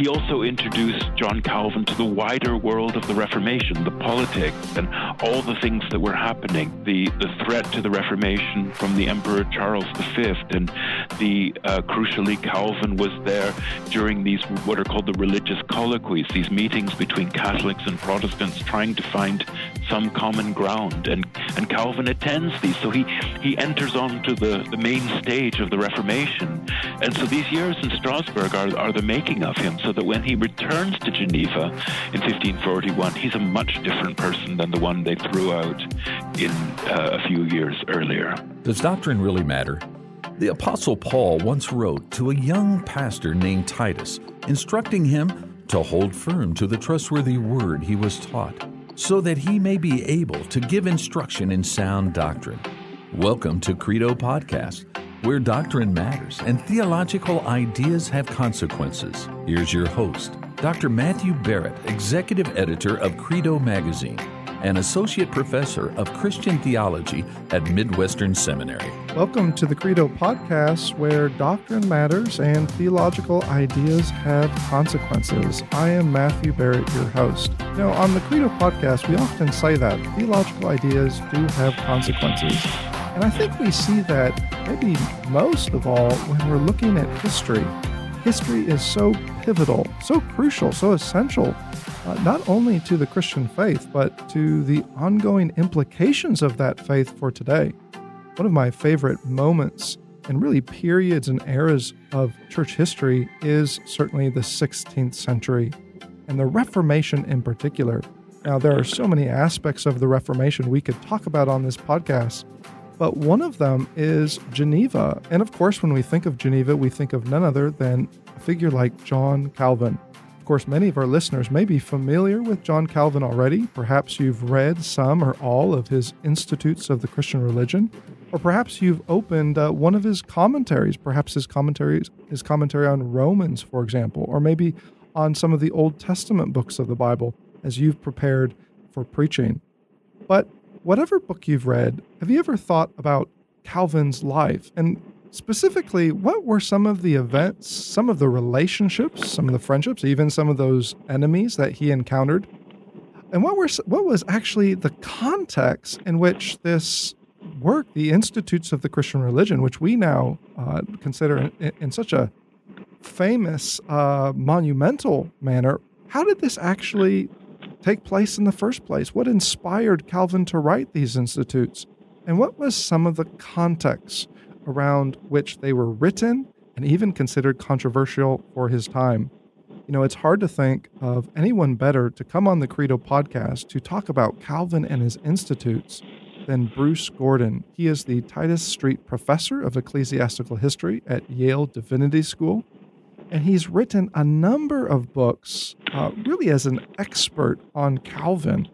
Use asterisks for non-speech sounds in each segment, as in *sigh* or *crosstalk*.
he also introduced John Calvin to the wider world of the Reformation, the politics, and all the things that were happening. The, the threat to the Reformation from the Emperor Charles V, and the uh, crucially, Calvin was there during these what are called the religious colloquies, these meetings between Catholics and Protestants, trying to find some common ground. And, and Calvin attends these, so he, he enters onto the, the main stage of the Reformation. And so these years in Strasbourg are, are the making of him, so that when he returns to Geneva in 1541, he's a much different person than the one they threw out in uh, a few years earlier. Does doctrine really matter? The Apostle Paul once wrote to a young pastor named Titus, instructing him to hold firm to the trustworthy word he was taught, so that he may be able to give instruction in sound doctrine. Welcome to Credo Podcast, where doctrine matters and theological ideas have consequences. Here's your host, Dr. Matthew Barrett, Executive Editor of Credo Magazine and Associate Professor of Christian Theology at Midwestern Seminary. Welcome to the Credo Podcast, where doctrine matters and theological ideas have consequences. I am Matthew Barrett, your host. Now, on the Credo Podcast, we often say that theological ideas do have consequences. And I think we see that maybe most of all when we're looking at history. History is so pivotal, so crucial, so essential uh, not only to the Christian faith, but to the ongoing implications of that faith for today. One of my favorite moments and really periods and eras of church history is certainly the 16th century and the Reformation in particular. Now, there are so many aspects of the Reformation we could talk about on this podcast, but one of them is Geneva. And of course, when we think of Geneva, we think of none other than a figure like John Calvin Of course, many of our listeners may be familiar with John Calvin already. Perhaps you've read some or all of his Institutes of the Christian Religion, or perhaps you've opened uh, one of his commentaries, perhaps his commentaries, his commentary on Romans, for example, or maybe on some of the Old Testament books of the Bible as you've prepared for preaching. But whatever book you've read, have you ever thought about Calvin's life and Specifically, what were some of the events, some of the relationships, some of the friendships, even some of those enemies that he encountered? And what were what was actually the context in which this work, the Institutes of the Christian Religion, which we now uh, consider in, in, such a famous, uh, monumental manner, how did this actually take place in the first place? What inspired Calvin to write these institutes? And what was some of the context around which they were written and even considered controversial for his time. You know, it's hard to think of anyone better to come on the Credo podcast to talk about Calvin and his institutes than Bruce Gordon. He is the Titus Street Professor of Ecclesiastical History at Yale Divinity School, and he's written a number of books, uh, really as an expert on Calvin.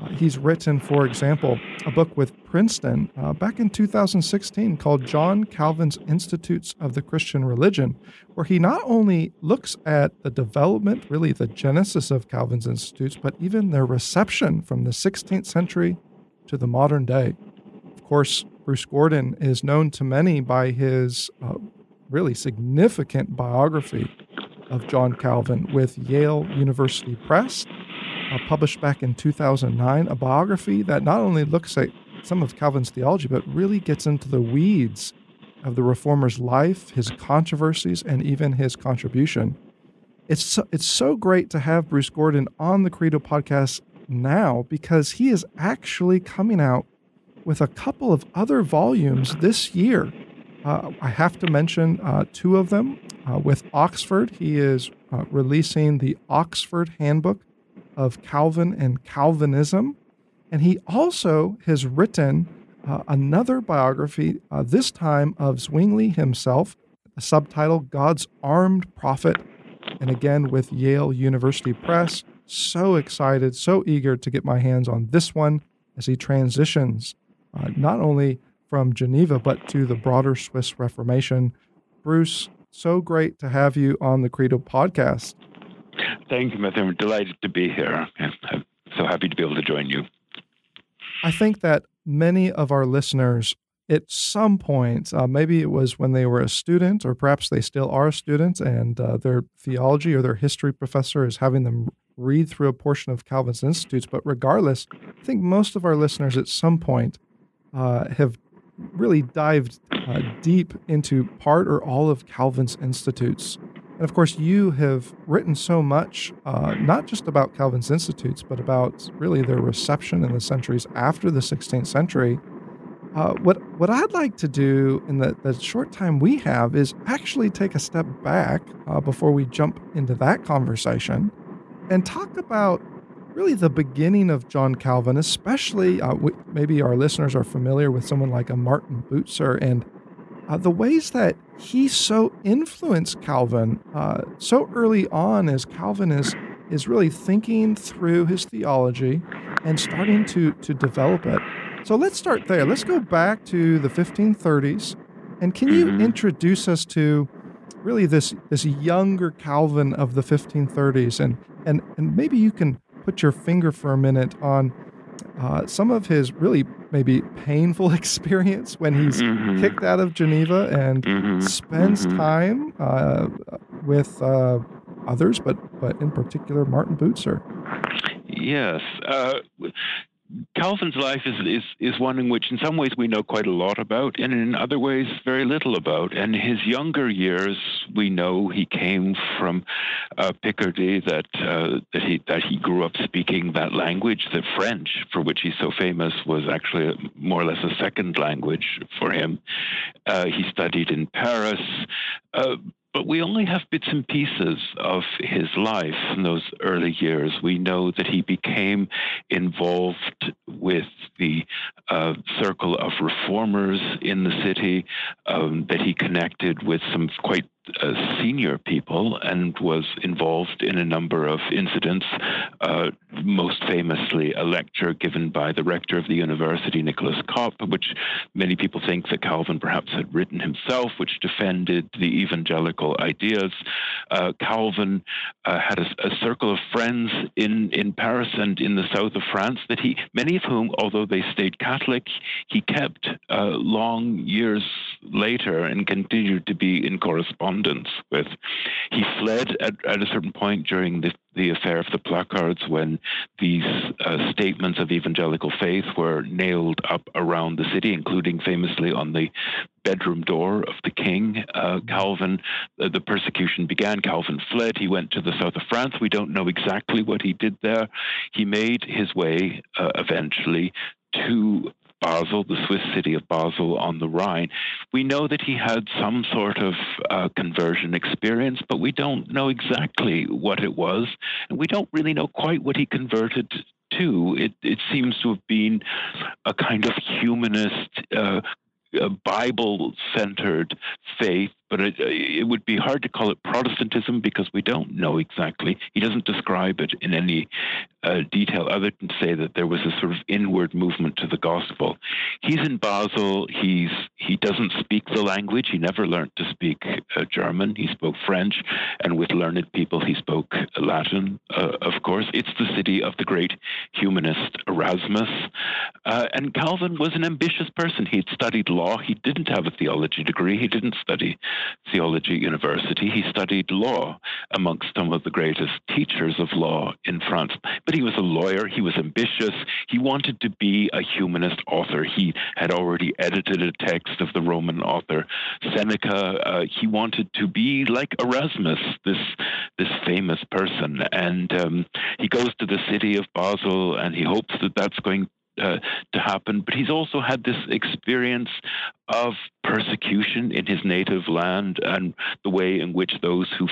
Uh, he's written, for example, a book with Princeton uh, back in 2016 called John Calvin's Institutes of the Christian Religion, where he not only looks at the development, really the genesis of Calvin's institutes, but even their reception from the 16th century to the modern day. Of course, Bruce Gordon is known to many by his uh, really significant biography of John Calvin with Yale University Press uh, published back in 2009, a biography that not only looks at some of Calvin's theology, but really gets into the weeds of the reformer's life, his controversies, and even his contribution. It's so, it's so great to have Bruce Gordon on the Credo podcast now because he is actually coming out with a couple of other volumes this year. Uh, I have to mention uh, two of them. Uh, with Oxford, he is uh, releasing the Oxford Handbook of Calvin and Calvinism. And he also has written uh, another biography, uh, this time of Zwingli himself, the subtitle God's Armed Prophet, and again with Yale University Press. So excited, so eager to get my hands on this one as he transitions not only from Geneva, but to the broader Swiss Reformation. Bruce, so great to have you on the Credo podcast. Thank you, Matthew. I'm delighted to be here. I'm so happy to be able to join you. I think that many of our listeners at some point, uh, maybe it was when they were a student, or perhaps they still are a student, and uh, their theology or their history professor is having them read through a portion of Calvin's Institutes. But regardless, I think most of our listeners at some point uh, have really dived uh, deep into part or all of Calvin's Institutes. And of course, you have written so much, uh, not just about Calvin's Institutes, but about really their reception in the centuries after the 16th century. Uh, what what I'd like to do in the, the short time we have is actually take a step back uh, before we jump into that conversation and talk about really the beginning of John Calvin, especially uh, maybe our listeners are familiar with someone like a Martin Bucer and uh, the ways that he so influenced Calvin uh, so early on as Calvin is is really thinking through his theology and starting to to develop it. So let's start there. Let's go back to the 1530s, and can you mm-hmm. introduce us to really this this younger Calvin of the 1530s, and and and maybe you can put your finger for a minute on uh, some of his really maybe painful *laughs* experience when he's mm-hmm. kicked out of Geneva and mm-hmm. spends mm-hmm. time uh, with uh, others, but but in particular Martin Bucer. Yes. Uh, Calvin's life is, is is one in which, in some ways, we know quite a lot about, and in other ways, very little about. And his younger years, we know he came from uh, Picardy, that uh, that he that he grew up speaking that language, the French, for which he's so famous, was actually a, more or less a second language for him. Uh, he studied in Paris. But we only have bits and pieces of his life in those early years. We know that he became involved with the uh, circle of reformers in the city, um, that he connected with some quite uh, senior people and was involved in a number of incidents, uh, most famously a lecture given by the rector of the university, Nicholas Cop, which many people think that Calvin perhaps had written himself, which defended the evangelical ideas. Uh, Calvin uh, had a, a, circle of friends in, in Paris and in the south of France that he, many of whom, although they stayed Catholic, he kept uh, long years later and continued to be in correspondence correspondence with. He fled at, at a certain point during the, the affair of the placards when these uh, statements of evangelical faith were nailed up around the city, including famously on the bedroom door of the king. Uh, Calvin, uh, the persecution began. Calvin fled. He went to the south of France. We don't know exactly what he did there. He made his way uh, eventually to Basel, the Swiss city of Basel on the Rhine. We know that he had some sort of uh, conversion experience, but we don't know exactly what it was, and we don't really know quite what he converted to. It, it seems to have been a kind of humanist, uh, Bible centered faith but it, it, would be hard to call it Protestantism because we don't know exactly. He doesn't describe it in any uh, detail other than to say that there was a sort of inward movement to the gospel. He's in Basel. He's he doesn't speak the language. He never learned to speak uh, German. He spoke French, and with learned people, he spoke Latin. Uh, of course, it's the city of the great humanist Erasmus. Uh, and Calvin was an ambitious person. He had studied law. He didn't have a theology degree. He didn't study Theology University. He studied law amongst some of the greatest teachers of law in France. But he was a lawyer, he was ambitious, he wanted to be a humanist author. He had already edited a text of the Roman author Seneca. Uh, he wanted to be like Erasmus, this, this famous person. And um, he goes to the city of Basel and he hopes that that's going uh, to happen. But he's also had this experience of persecution in his native land and the way in which those who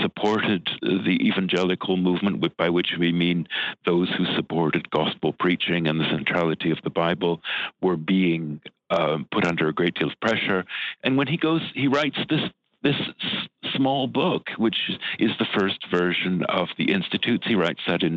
supported the evangelical movement, by which we mean those who supported gospel preaching and the centrality of the Bible, were being uh, put under a great deal of pressure. And when he goes, he writes this this small book, which is the first version of the Institutes. He writes that in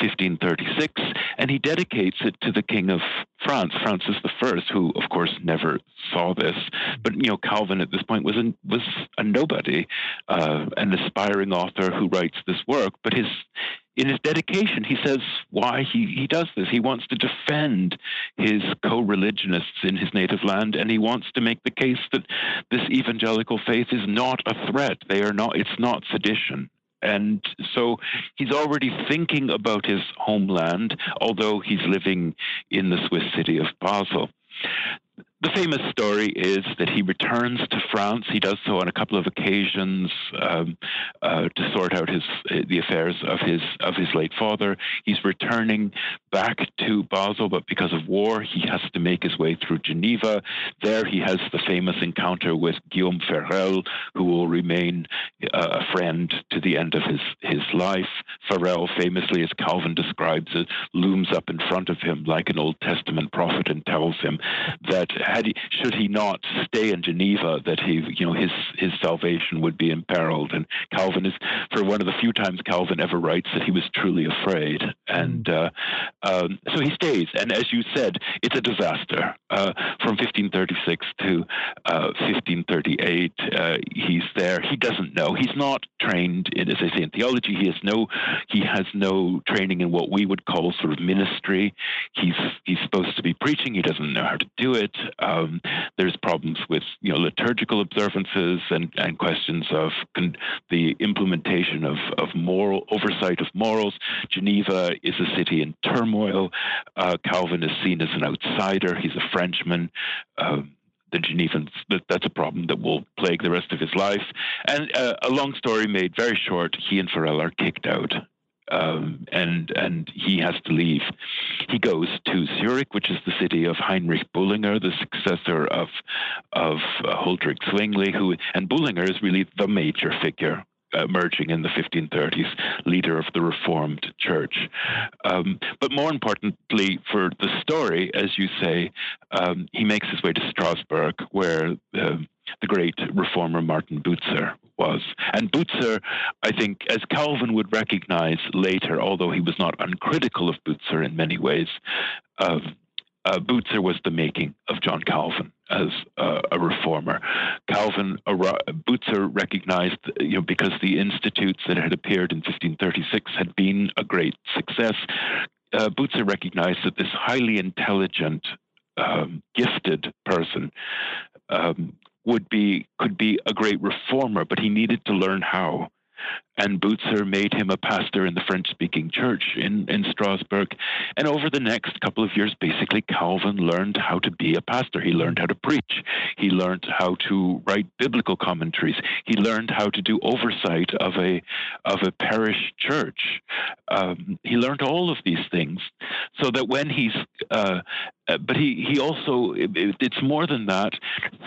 1536, and he dedicates it to the King of France, Francis I, who, of course, never saw this. But you know, Calvin at this point was a, was a nobody, uh, an aspiring author who writes this work. But his in his dedication, he says why he, he does this. He wants to defend his co religionists in his native land, and he wants to make the case that this evangelical faith is not a threat. They are not, it's not sedition. And so he's already thinking about his homeland, although he's living in the Swiss city of Basel. The famous story is that he returns to France. He does so on a couple of occasions um, uh, to sort out his the affairs of his of his late father. He's returning back to Basel, but because of war, he has to make his way through Geneva. There, he has the famous encounter with Guillaume Farel, who will remain uh, a friend to the end of his his life. Farel, famously, as Calvin describes it, looms up in front of him like an Old Testament prophet and tells him that had he, should he not stay in Geneva, that he, you know, his his salvation would be imperiled. And Calvin is, for one of the few times Calvin ever writes that he was truly afraid, and uh, um, so he stays. And as you said, it's a disaster. Uh, from 1536 to uh, 1538, uh, he's there. He doesn't know. He's not trained in, as I say, in theology. He has no he has no training in what we would call sort of ministry. He's he's supposed to be preaching. He doesn't know how to do it. Um, there's problems with you know liturgical observances and, and questions of con- the implementation of, of moral oversight of morals. Geneva is a city in turmoil. Uh, Calvin is seen as an outsider. He's a Frenchman. Um, the Genevans, that, that's a problem that will plague the rest of his life. And uh, a long story made very short, he and Farel are kicked out um, and and he has to leave. He goes to Zurich, which is the city of Heinrich Bullinger, the successor of of uh, Huldrych Zwingli, who and Bullinger is really the major figure emerging in the 1530s, leader of the Reformed Church. Um, but more importantly for the story, as you say, um, he makes his way to Strasbourg, where uh, the great reformer Martin Bucer was. And Bucer, I think, as Calvin would recognize later, although he was not uncritical of Bucer in many ways, uh, uh, Bucer was the making of John Calvin as uh, a reformer. Calvin, Bucer recognized, you know, because the institutes that had appeared in 1536 had been a great success, uh, Bucer recognized that this highly intelligent, um, gifted person um, would be could be a great reformer, but he needed to learn how and Bucer made him a pastor in the French speaking church in, in Strasbourg. And over the next couple of years, basically, Calvin learned how to be a pastor. He learned how to preach. He learned how to write biblical commentaries. He learned how to do oversight of a, of a parish church. Um, he learned all of these things so that when he's, uh, uh, but he, he also, it, it's more than that,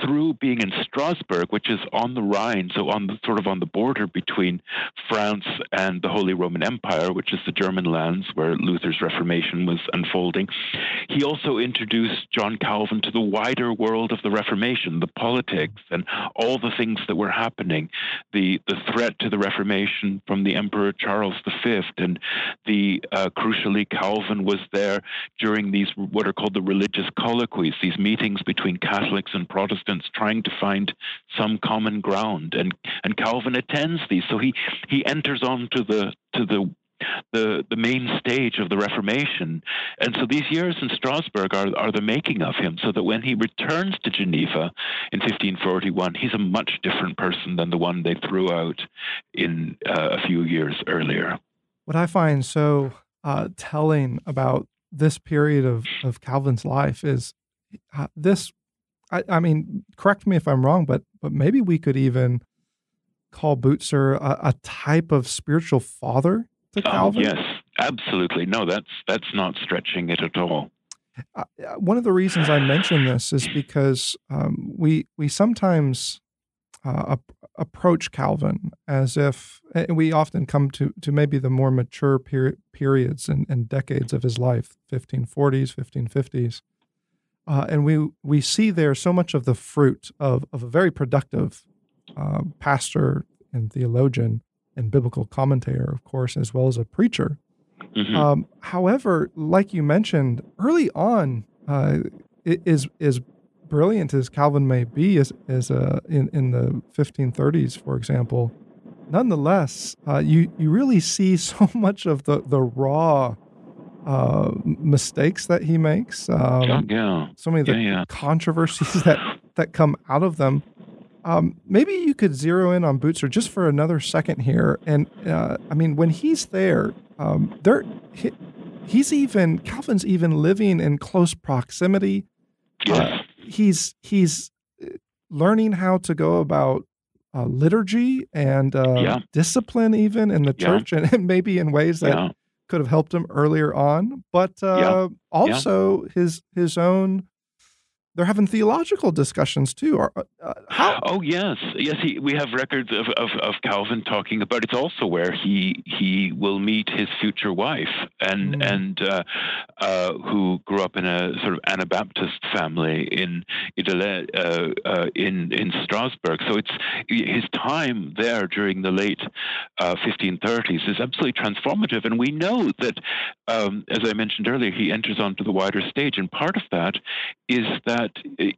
through being in Strasbourg, which is on the Rhine, so on the sort of on the border between France and the Holy Roman Empire, which is the German lands where Luther's Reformation was unfolding. He also introduced John Calvin to the wider world of the Reformation, the politics, and all the things that were happening, the, the threat to the Reformation from the Emperor Charles V. And the uh, crucially, Calvin was there during these what are called the religious colloquies, these meetings between Catholics and Protestants trying to find some common ground. And, and Calvin attends these. So he, he enters onto the to the the the main stage of the Reformation. And so these years in Strasbourg are, are the making of him, so that when he returns to Geneva in 1541, he's a much different person than the one they threw out in uh, a few years earlier. What I find so uh, telling about this period of, of Calvin's life is uh, this. I, I mean, correct me if I'm wrong, but but maybe we could even call Bucer a, a type of spiritual father to oh, Calvin? yes, absolutely. No, that's that's not stretching it at all. Uh, one of the reasons I mention this is because um, we we sometimes uh, ap- approach Calvin as if we often come to to maybe the more mature peri- periods and, and, decades of his life, 1540s, 1550s, uh, and we we see there so much of the fruit of of a very productive uh, pastor and theologian and biblical commentator, of course, as well as a preacher. Mm-hmm. Um, however, like you mentioned early on, uh, is is brilliant as Calvin may be, as as a in in the 1530s, for example, nonetheless, uh, you you really see *laughs* so much of the the raw uh, mistakes that he makes. Um, yeah. So many of the yeah, yeah. controversies that that come out of them. Um, maybe you could zero in on Bucer just for another second here. And uh, I mean, when he's there, um, there he, he's even Calvin's even living in close proximity. Uh, he's he's uh, learning how to go about uh, liturgy and uh, yeah. discipline, even in the church, *laughs* yeah. and maybe in ways that yeah. could have helped him earlier on. But uh, also his his own they're having theological discussions too. Uh, uh, how? Oh yes, yes. He, we have records of, of, of, Calvin talking about. It's also where he he will meet his future wife, and mm. and uh, uh, who grew up in a sort of Anabaptist family in uh, uh, in in Strasbourg. So it's his time there during the late 1530s is absolutely transformative, and we know that, um, as I mentioned earlier, he enters onto the wider stage, and part of that is that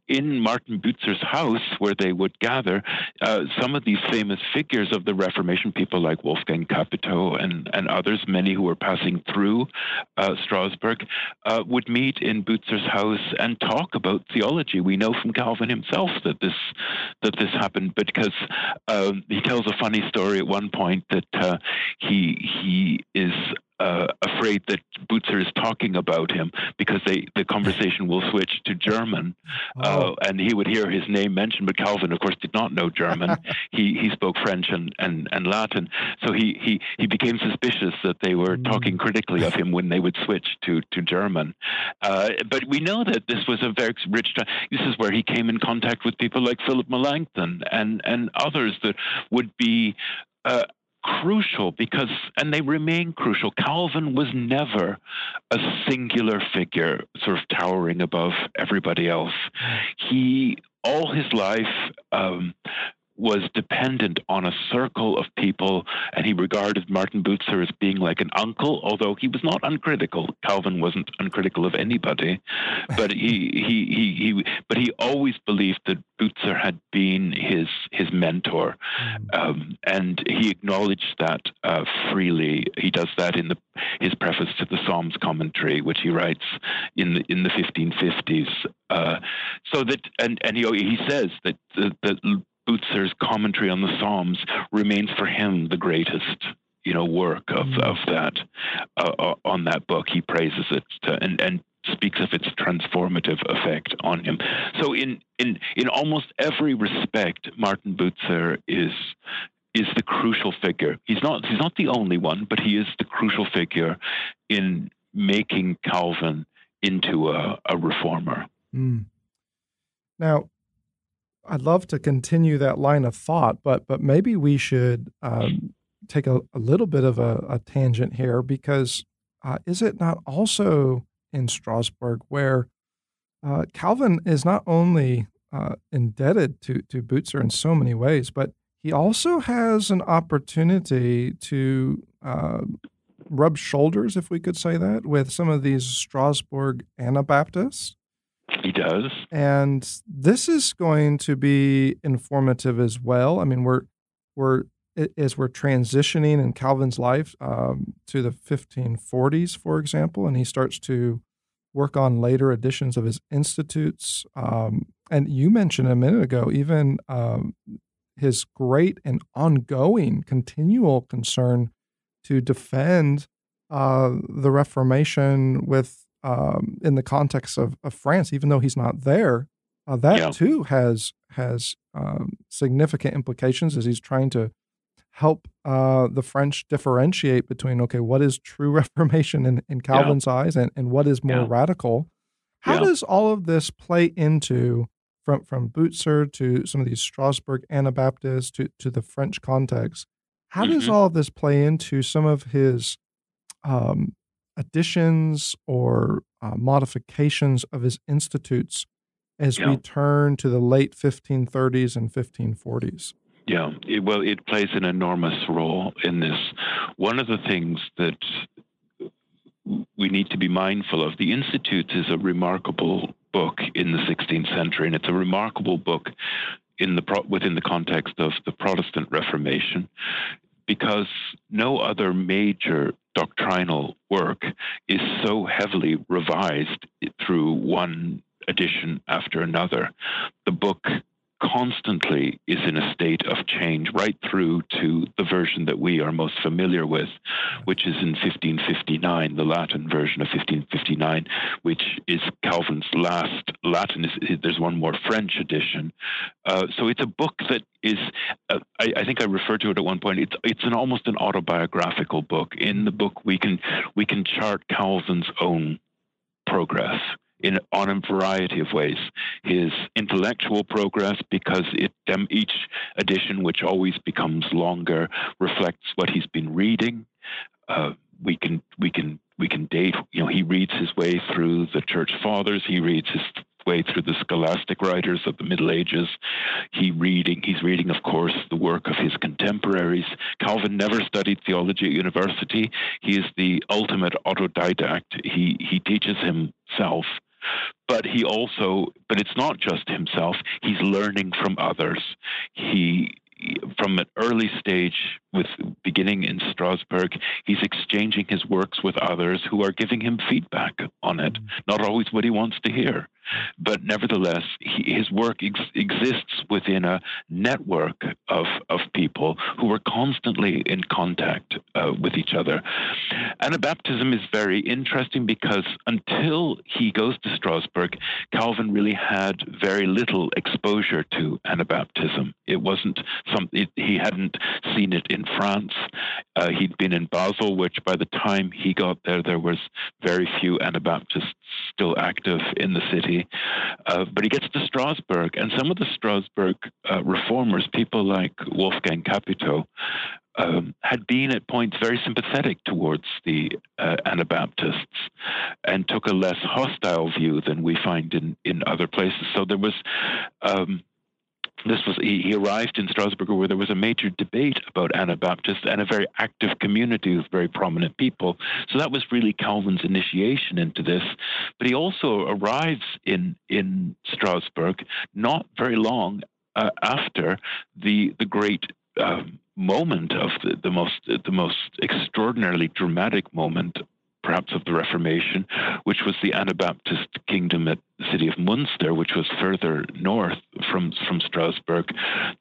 in Martin Bucer's house, where they would gather, uh, some of these famous figures of the Reformation, people like Wolfgang Capito and, and others, many who were passing through uh, Strasbourg, uh, would meet in Bucer's house and talk about theology. We know from Calvin himself that this that this happened, because um, he tells a funny story at one point that uh, he he is uh, afraid that Bucer is talking about him because they, the conversation will switch to German, oh. uh, and he would hear his name mentioned. But Calvin, of course, did not know German. *laughs* he he spoke French and, and, and Latin, so he, he he became suspicious that they were mm. talking critically of him when they would switch to to German. Uh, but we know that this was a very rich. time. This is where he came in contact with people like Philip Melanchthon and and others that would be uh, crucial because, and they remain crucial. Calvin was never a singular figure, sort of towering above everybody else. He, all his life, um, was dependent on a circle of people, and he regarded Martin Bucer as being like an uncle, although he was not uncritical. Calvin wasn't uncritical of anybody, but he *laughs* he he, he but he always believed that Bucer had been his his mentor, mm. um, and he acknowledged that uh, freely. He does that in the his preface to the Psalms commentary, which he writes in the in the 1550s. Uh, so that and and he he says that that Bucer's commentary on the Psalms remains for him the greatest you know work of, mm. of that uh, uh, on that book. He praises it to, and and speaks of its transformative effect on him. So in in in almost every respect, Martin Bucer is is the crucial figure. He's not he's not the only one, but he is the crucial figure in making Calvin into a, a reformer. Mm. Now, I'd love to continue that line of thought, but but maybe we should um, take a, a, little bit of a, a tangent here because uh, is it not also in Strasbourg where uh, Calvin is not only uh, indebted to to Bucer in so many ways, but he also has an opportunity to uh, rub shoulders, if we could say that, with some of these Strasbourg Anabaptists he does. And this is going to be informative as well. I mean, we're we're as we're transitioning in Calvin's life um, to the 1540s, for example, and he starts to work on later editions of his institutes. Um, and you mentioned a minute ago, even um, his great and ongoing, continual concern to defend uh, the Reformation with um, in the context of, of France, even though he's not there, uh, that yeah. too has has um, significant implications as he's trying to help uh, the French differentiate between okay, what is true *laughs* Reformation in, in Calvin's yeah. eyes and, and what is more yeah. radical. How does all of this play into from from Bucer to some of these Strasbourg Anabaptists to to the French context? How mm-hmm. does all of this play into some of his um, additions or uh, modifications of his institutes as yeah. we turn to the late 1530s and 1540s? Yeah, it, well, it plays an enormous role in this. One of the things that we need to be mindful of the Institutes is a remarkable book in the 16th century, and it's a remarkable book in the within the context of the Protestant Reformation. Because no other major doctrinal work is so heavily revised through one edition after another. The book constantly is in a state of change right through to the version that we are most familiar with, which is in 1559, the Latin version of 1559, which is Calvin's last Latin. There's one more French edition. Uh, so it's a book that is, uh, I, I, think I referred to it at one point. It's it's an almost an autobiographical book. In the book, we can we can chart Calvin's own progress in on a variety of ways. His intellectual progress, because it um, each edition, which always becomes longer, reflects what he's been reading. Uh, we can we can we can date. You know, he reads his way through the church fathers. He reads his way through the scholastic writers of the Middle Ages. He reading, he's reading, of course, the work of his contemporaries. Calvin never studied theology at university. He is the ultimate autodidact. He he teaches himself but he also but it's not just himself. He's learning from others. He from an early stage with beginning in Strasbourg, he's exchanging his works with others who are giving him feedback on it. Not always what he wants to hear, but nevertheless, he, his work ex- exists within a network of, of people who are constantly in contact uh, with each other. Anabaptism is very interesting because until he goes to Strasbourg, Calvin really had very little exposure to Anabaptism. It wasn't something he hadn't seen it in France. Uh, he'd been in Basel, which by the time he got there, there was very few Anabaptists still active in the city. Uh, but he gets to Strasbourg, and some of the Strasbourg uh, reformers, people like Wolfgang Capito, um, had been at points very sympathetic towards the uh, Anabaptists and took a less hostile view than we find in, in other places. So there was um, this was he, he, arrived in Strasbourg where there was a major debate about Anabaptists and a very active community of very prominent people. So that was really Calvin's initiation into this. But he also arrives in in Strasbourg not very long uh, after the the great uh, moment of the, the most the most extraordinarily dramatic moment perhaps of the Reformation, which was the Anabaptist kingdom at the city of Munster, which was further north from, from Strasbourg,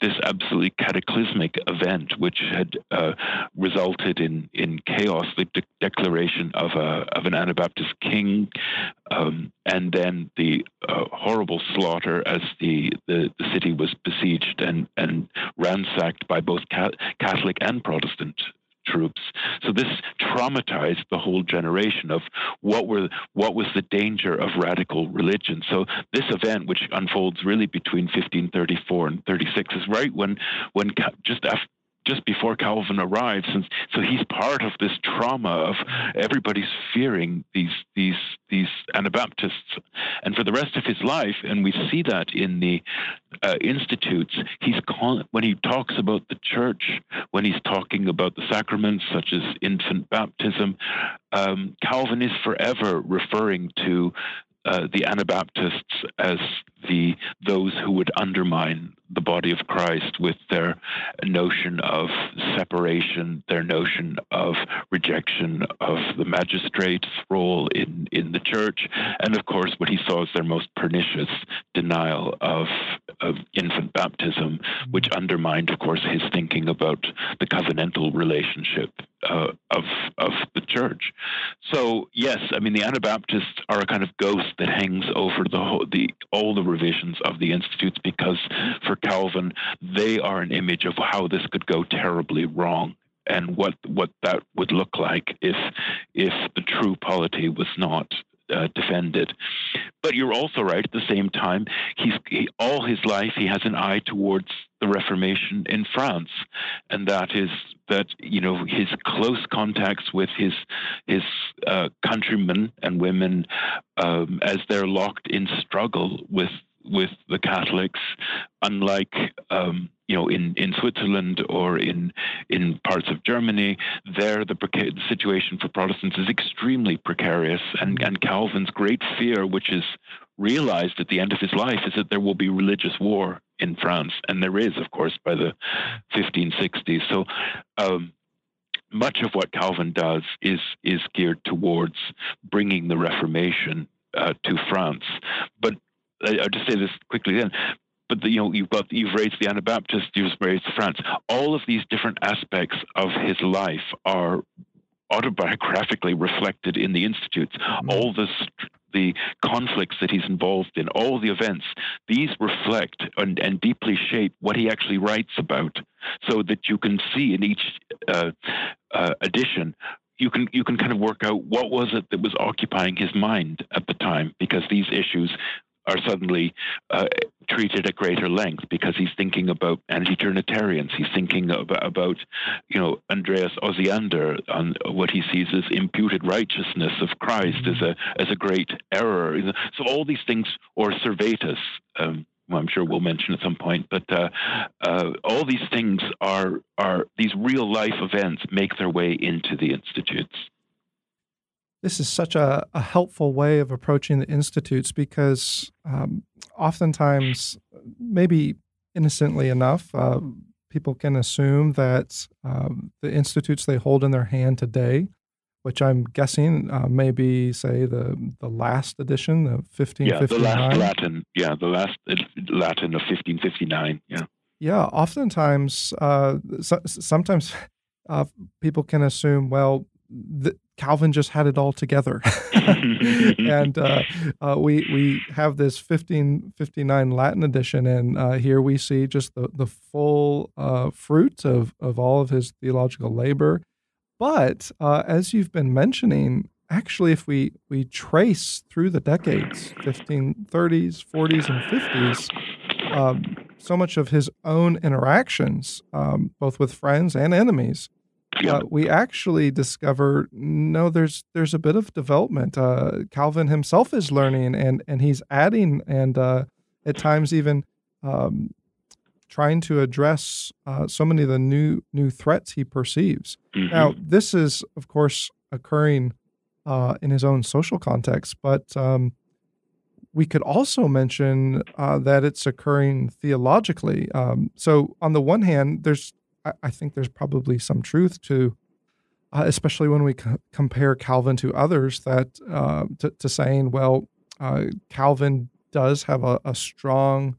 this absolutely cataclysmic event, which had uh, resulted in, in chaos, the de- declaration of, a, of an Anabaptist king, um, and then the uh, horrible slaughter as the, the, the, city was besieged and, and ransacked by both Catholic and Protestant troops. So this traumatized the whole generation of what were what was the danger of radical religion. So this event, which unfolds really between 1534 and 36, is right when when just after just before Calvin arrives, and so he's part of this trauma of everybody's fearing these these these Anabaptists, and for the rest of his life, and we see that in the uh, institutes. He's when he talks about the church, when he's talking about the sacraments such as infant baptism, um, Calvin is forever referring to uh, the Anabaptists as the those who would undermine body of Christ with their notion of separation, their notion of rejection of the magistrate's role in, in the church, and of course what he saw as their most pernicious denial of, of infant baptism, which undermined, of course, his thinking about the covenantal relationship uh, of of the church. So yes, I mean the Anabaptists are a kind of ghost that hangs over the whole, the all the revisions of the institutes because for Calvin they are an image of how this could go terribly wrong and what what that would look like if if the true polity was not uh, defended. But you're also right. At the same time, he's he, all his life he has an eye towards the Reformation in France, and that is that you know his close contacts with his his uh, countrymen and women um, as they're locked in struggle with with the Catholics, unlike um, you know in, in Switzerland or in in parts of Germany, there the, situation for Protestants is extremely precarious, and and Calvin's great fear, which is realized at the end of his life, is that there will be religious war in France, and there is, of course, by the 1560s. So. Um, much of what Calvin does is is geared towards bringing the Reformation uh, to France. But I, will just say this quickly then. But the, you know, you've got you've raised the Anabaptist, you've raised France. All of these different aspects of his life are autobiographically reflected in the institutes. Mm-hmm. All the the conflicts that he's involved in, all the events, these reflect and, and, deeply shape what he actually writes about, so that you can see in each uh, uh, edition. You can you can kind of work out what was it that was occupying his mind at the time, because these issues are suddenly uh, treated at greater length because he's thinking about anti-Trinitarians. He's thinking about, about, you know, Andreas Osiander on what he sees as imputed righteousness of Christ as a as a great error. So all these things, or Servetus. Um, I'm sure we'll mention at some point, but uh, uh, all these things are are these real life events make their way into the institutes this is such a, a, helpful way of approaching the institutes because um, oftentimes, maybe innocently enough, uh, people can assume that um, the institutes they hold in their hand today, which I'm guessing uh, may be, say, the the last edition of 1559. Yeah, the last Latin. Yeah, the last Latin of 1559. Yeah. Yeah, oftentimes, uh, so, sometimes *laughs* uh, people can assume, well, the, Calvin just had it all together. *laughs* and uh, uh, we we have this 1559 Latin edition, and uh, here we see just the, the full uh, fruit of, of all of his theological labor. But uh, as you've been mentioning, actually, if we, we trace through the decades 1530s, 40s, and 50s, um, so much of his own interactions, um, both with friends and enemies, uh, we actually discover no, there's there's a bit of development. Uh, Calvin himself is learning, and and he's adding, and uh, at times even um, trying to address uh, so many of the new new threats he perceives. Mm-hmm. Now, this is of course occurring uh, in his own social context, but um, we could also mention uh, that it's occurring theologically. Um, so, on the one hand, there's I, think there's probably some truth to, uh, especially when we c- compare Calvin to others, that uh, to, to, saying, well, uh, Calvin does have a, a strong.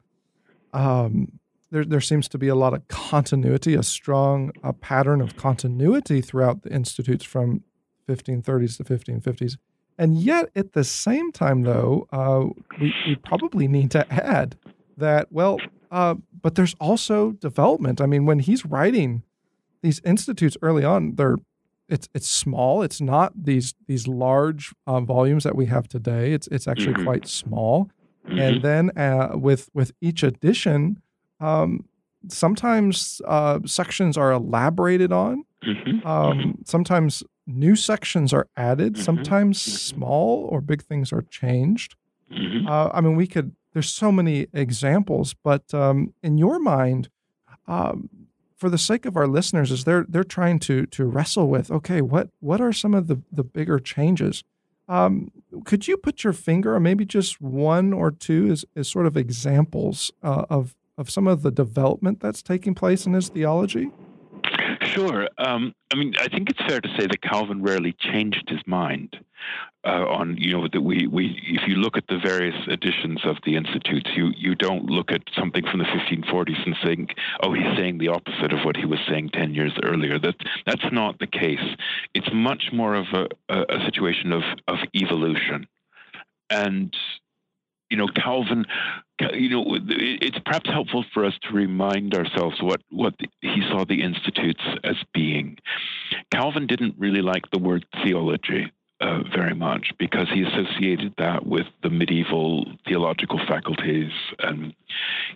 Um, there, there seems to be a lot of continuity, a strong a pattern of continuity throughout the institutes from 1530s to 1550s. And yet, at the same time, though, uh, we, we probably need to add that, well, uh, but there's also development. I mean, when he's writing these institutes early on, they're it's it's small. It's not these these large uh, volumes that we have today. It's it's actually mm-hmm. quite small. Mm-hmm. And then uh, with with each edition, um, sometimes uh, sections are elaborated on. Mm-hmm. Um, mm-hmm. sometimes new sections are added. Mm-hmm. Sometimes mm-hmm. small or big things are changed. Uh, I mean, we could there's so many examples, but um, in your mind, um, for the sake of our listeners, is they're they're trying to to wrestle with okay, what what are some of the the bigger changes? Um, could you put your finger, or maybe just one or two, as, as sort of examples uh, of of some of the development that's taking place in his theology? Sure. Um, I mean, I think it's fair to say that Calvin rarely changed his mind uh, on, you know, that we, we, if you look at the various editions of the Institutes, you, you don't look at something from the 1540s and think, oh, he's saying the opposite of what he was saying 10 years earlier. That, that's not the case. It's much more of a, a, a situation of, of evolution. And you know, Calvin, you know, it's perhaps helpful for us to remind ourselves what, what he saw the institutes as being. Calvin didn't really like the word theology. Uh, very much because he associated that with the medieval theological faculties. And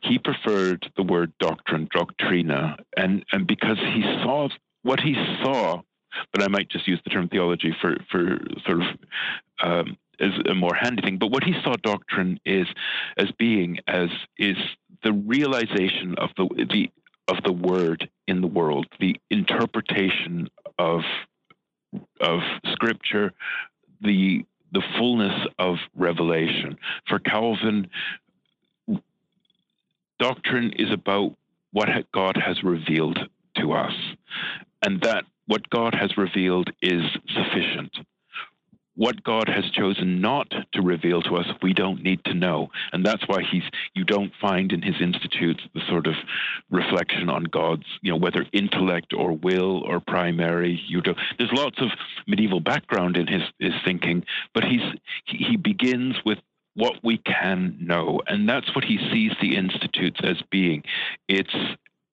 he preferred the word doctrine, doctrina, and, and because he saw what he saw, but I might just use the term theology for, for sort of um, is a more handy thing. But what he saw doctrine is as being as is the realization of the the of the word in the world, the interpretation of of scripture, the the fullness of revelation. For Calvin, doctrine is about what God has revealed to us, and that what God has revealed is sufficient what God has chosen not to reveal to us, we don't need to know. And that's why he's you don't find in his institutes the sort of reflection on God's, you know, whether intellect or will or primary. You don't there's lots of medieval background in his, his thinking, but he's he, he begins with what we can know. And that's what he sees the institutes as being. It's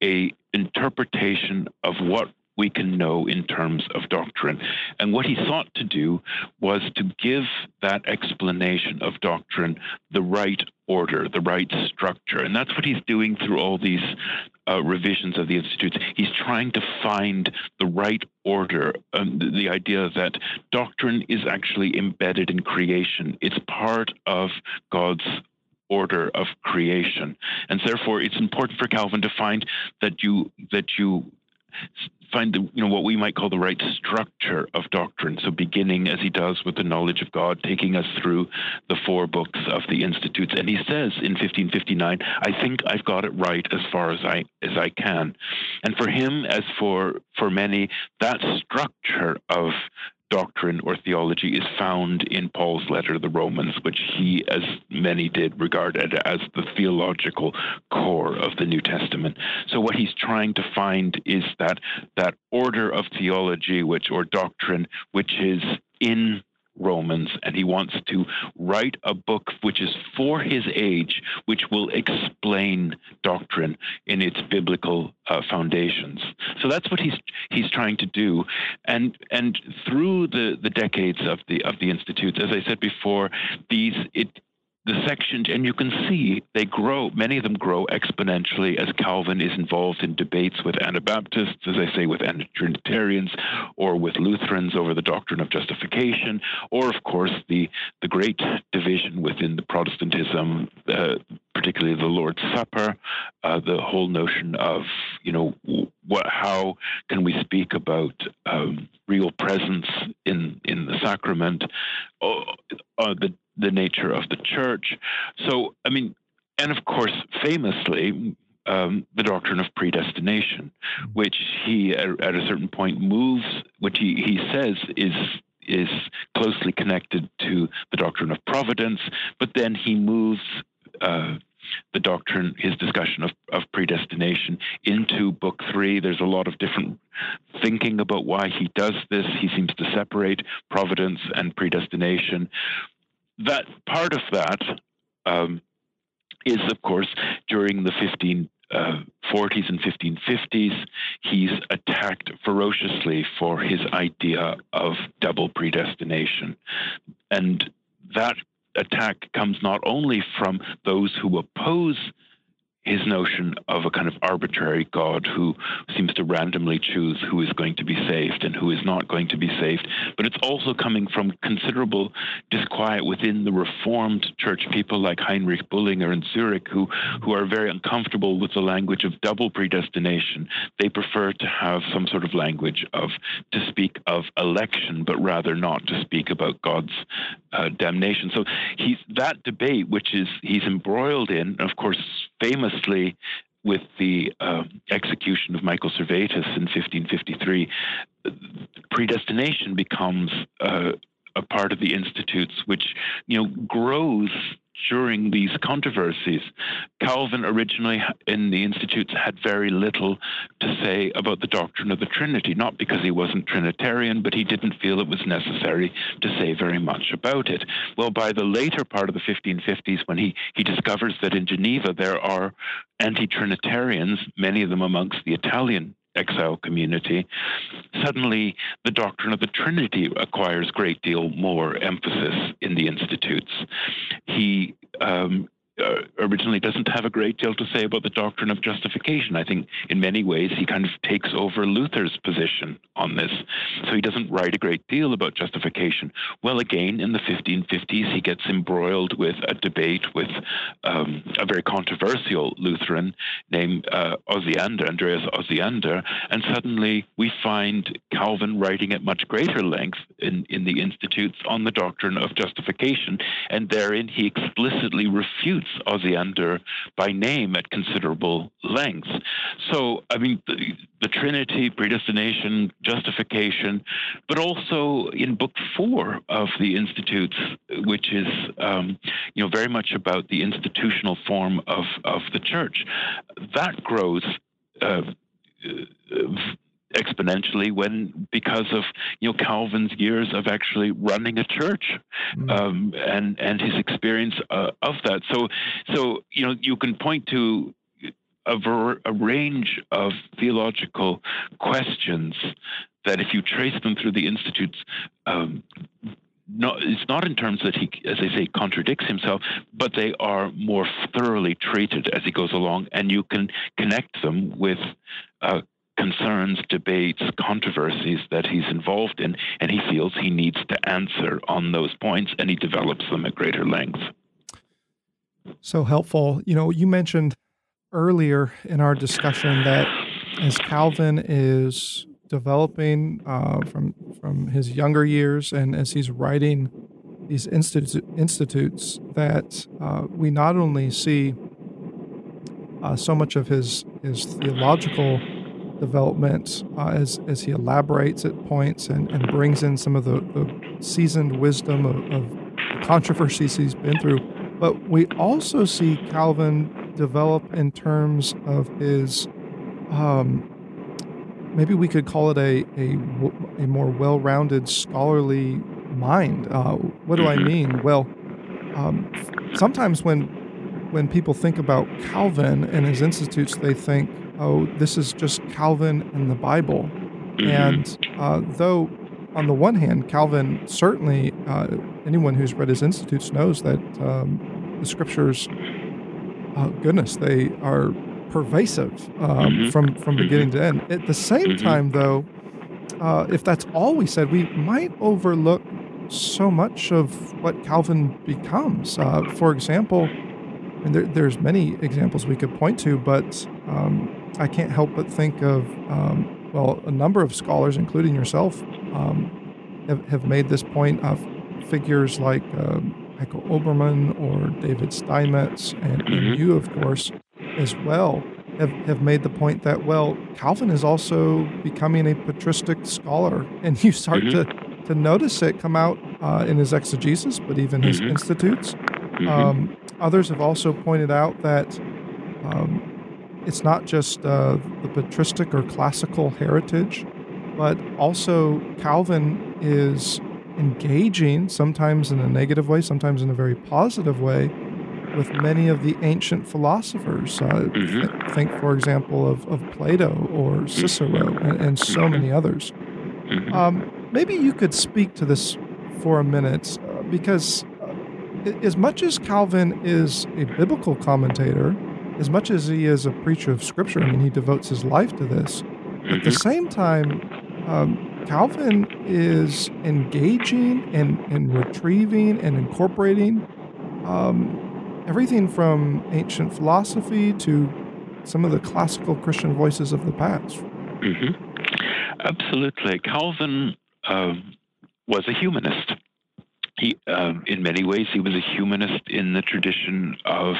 a interpretation of what we can know in terms of doctrine. And what he sought to do was to give that explanation of doctrine the right order, the right structure. And that's what he's doing through all these uh, revisions of the institutes. He's trying to find the right order, um, the, the idea that doctrine is actually embedded in creation, it's part of God's order of creation and therefore it's important for calvin to find that you that you find the, you know what we might call the right structure of doctrine. So beginning as he does with the knowledge of God, taking us through the four books of the institutes, and he says in 1559, "I think I've got it right as far as I as I can." And for him, as for for many, that structure of doctrine or theology is found in Paul's letter to the Romans, which he, as many did, regarded as the theological core of the New Testament. So what he's trying to find is that that order of theology, which or doctrine, which is in Romans, and he wants to write a book which is for his age, which will explain doctrine in its biblical uh, foundations. So that's what he's he's trying to do, and and through the the decades of the of the institutes, as I said before, these it the sections, and you can see they grow, many of them grow exponentially as Calvin is involved in debates with Anabaptists, as I say, with Trinitarians, or with Lutherans over the doctrine of justification, or, of course, the, the great division within the Protestantism, uh, particularly the Lord's Supper, uh, the whole notion of, you know, what, how can we speak about um, real presence in, in the sacrament, uh, uh the the nature of the church. So, I mean, and of course, famously, um, the doctrine of predestination, which he at, at, a certain point moves, which he, he says is is closely connected to the doctrine of providence, but then he moves uh, the doctrine, his discussion of, of predestination, into book three. There's a lot of different thinking about why he does this. He seems to separate providence and predestination that part of that um, is, of course, during the 1540s uh, and 1550s, he's attacked ferociously for his idea of double predestination. And that attack comes not only from those who oppose his notion of a kind of arbitrary God who seems to randomly choose who is going to be saved and who is not going to be saved. But it's also coming from considerable disquiet within the Reformed church, people like Heinrich Bullinger in Zurich, who, who are very uncomfortable with the language of double predestination. They prefer to have some sort of language of to speak of election, but rather not to speak about God's uh, damnation. So he's that debate, which is he's embroiled in, of course, famously with the uh, execution of Michael Servetus in 1553, predestination becomes uh, a part of the institutes, which you know grows during these controversies. Calvin originally in the Institutes had very little to say about the doctrine of the Trinity, not because he wasn't Trinitarian, but he didn't feel it was necessary to say very much about it. Well, by the later part of the 1550s, when he, he discovers that in Geneva there are anti Trinitarians, many of them amongst the Italian exile community, suddenly the doctrine of the Trinity acquires great deal more emphasis in the institutes. He um, uh, originally doesn't have a great deal to say about the doctrine of justification. I think in many ways he kind of takes over Luther's position on this. So he doesn't write a great deal about justification. Well, again, in the 1550s, he gets embroiled with a debate with um, a very controversial Lutheran named uh, Osiander, Andreas Osiander, and suddenly we find Calvin writing at much greater length in, in the Institutes on the doctrine of justification, and therein he explicitly refutes quotes Osiander by name at considerable length. So, I mean, the, the Trinity, predestination, justification, but also in Book Four of the Institutes, which is um, you know very much about the institutional form of of the church, that grows. Uh, exponentially when because of you know Calvin's years of actually running a church mm-hmm. um, and and his experience uh, of that. So so you know you can point to a, ver- a range of theological questions that if you trace them through the institutes. Um, no, it's not in terms that he, as I say, contradicts himself, but they are more thoroughly treated as he goes along, and you can connect them with uh, concerns, debates, controversies that he's involved in, and he feels he needs to answer on those points, and he develops them at greater length. So helpful. You know, you mentioned earlier in our discussion that as Calvin is developing uh, from from his younger years, and as he's writing these institu- institutes, that uh, we not only see uh, so much of his his theological development uh, as, as he elaborates at points and, and brings in some of the, the seasoned wisdom of, of controversies he's been through. But we also see Calvin develop in terms of his, um, maybe we could call it a, a, a more well rounded scholarly mind. Uh, what do I mm-hmm. mean? Well, um, sometimes when when people think about Calvin and his institutes, they think oh, this is just Calvin and the Bible. Mm-hmm. And uh, though, on the one hand, Calvin certainly, uh, anyone who's read his Institutes knows that um, the scriptures, uh, goodness, they are pervasive um, mm-hmm. from, from beginning to end. At the same mm-hmm. time, though, uh, if that's all we said, we might overlook so much of what Calvin becomes. Uh, for example, and there, there's many examples we could point to, but um, I can't help but think of, um, well, a number of scholars, including yourself, um, have, have made this point of figures like uh, Heiko Oberman or David Steinmetz, and, and mm-hmm. you, of course, as well, have, have made the point that, well, Calvin is also becoming a patristic scholar. *laughs* And you start mm-hmm. to, to notice it come out uh, in his exegesis, but even his mm-hmm. institutes. Mm-hmm. Um, others have also pointed out that um, it's not just uh, the patristic or classical heritage, but also Calvin is engaging, sometimes in a negative way, sometimes in a very positive way, with many of the ancient philosophers. Uh, mm-hmm. th- think, for example, of, of Plato or Cicero and, and so mm-hmm. many others. Mm-hmm. Um, maybe you could speak to this for a minute, uh, because uh, as much as Calvin is a biblical commentator, as much as he is a preacher of Scripture, I mean, he devotes his life to this. At the mm-hmm. same time, um, Calvin is engaging and, and retrieving and incorporating um, everything from ancient philosophy to some of the classical Christian voices of the past. Mm-hmm. Absolutely. Calvin uh, was a humanist. He, uh, in many ways, he was a humanist in the tradition of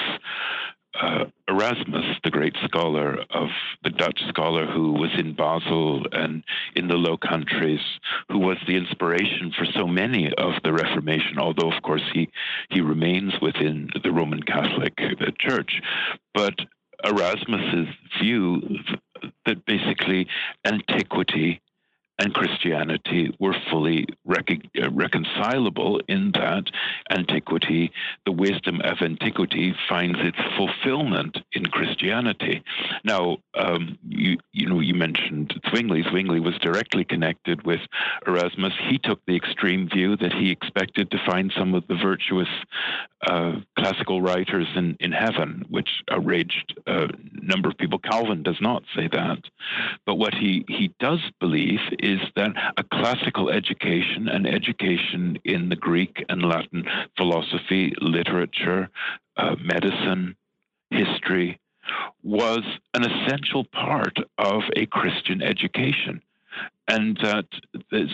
uh, Erasmus, the great scholar of the Dutch scholar who was in Basel and in the Low Countries, who was the inspiration for so many of the Reformation, although, of course, he, he remains within the Roman Catholic uh, Church. But Erasmus's view that basically antiquity and Christianity were fully rec- uh, reconcilable in that antiquity, the wisdom of antiquity finds its fulfillment in Christianity. Now, um, you, you know, you mentioned Zwingli. Zwingli was directly connected with Erasmus. He took the extreme view that he expected to find some of the virtuous uh, classical writers in, in heaven, which outraged a number of people. Calvin does not say that. But what he, he does believe is that a classical education, an education in the Greek and Latin philosophy, literature, uh, medicine, history, was an essential part of a Christian education. And that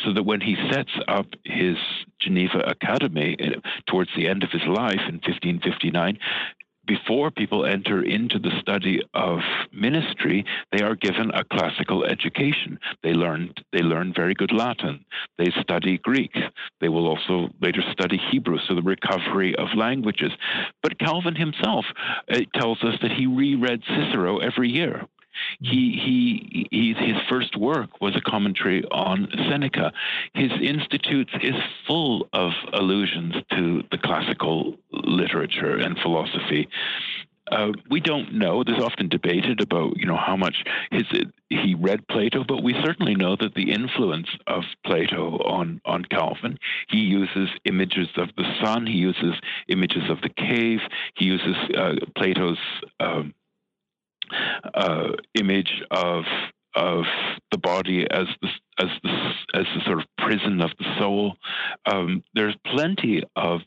so that when he sets up his Geneva Academy towards the end of his life in 1559, before people enter into the study of ministry, they are given a classical education. They learn they learn very good Latin. They study Greek. They will also later study Hebrew, so the recovery of languages. But Calvin himself uh, tells us that he reread Cicero every year. He, he, he, his first work was a commentary on Seneca. His Institutes is full of allusions to the classical literature and philosophy. Uh, we don't know. There's often debated about, you know, how much his, he read Plato, but we certainly know that the influence of Plato on on Calvin. He uses images of the sun. He uses images of the cave. He uses uh, Plato's um, uh, image of of the body as the as the as the sort of prison of the soul. Um, there's plenty of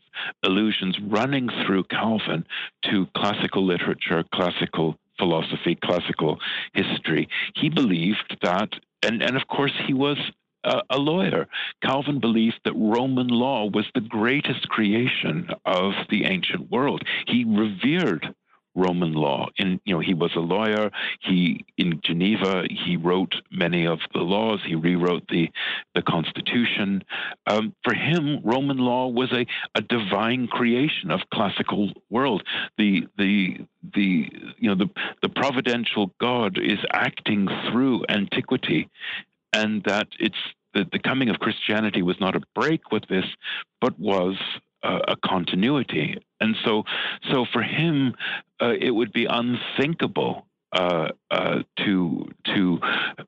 allusions running through Calvin to classical literature, classical philosophy, classical history. He believed that, and and of course he was a, a lawyer. Calvin believed that Roman law was the greatest creation of the ancient world. He revered Roman law. And you know, he was a lawyer. He in Geneva he wrote many of the laws. He rewrote the the Constitution. Um, for him, Roman law was a, a divine creation of classical world. The the the you know the the providential God is acting through antiquity, and that it's the, the coming of Christianity was not a break with this, but was a, continuity. And so, so for him, uh, it would be unthinkable uh, uh, to to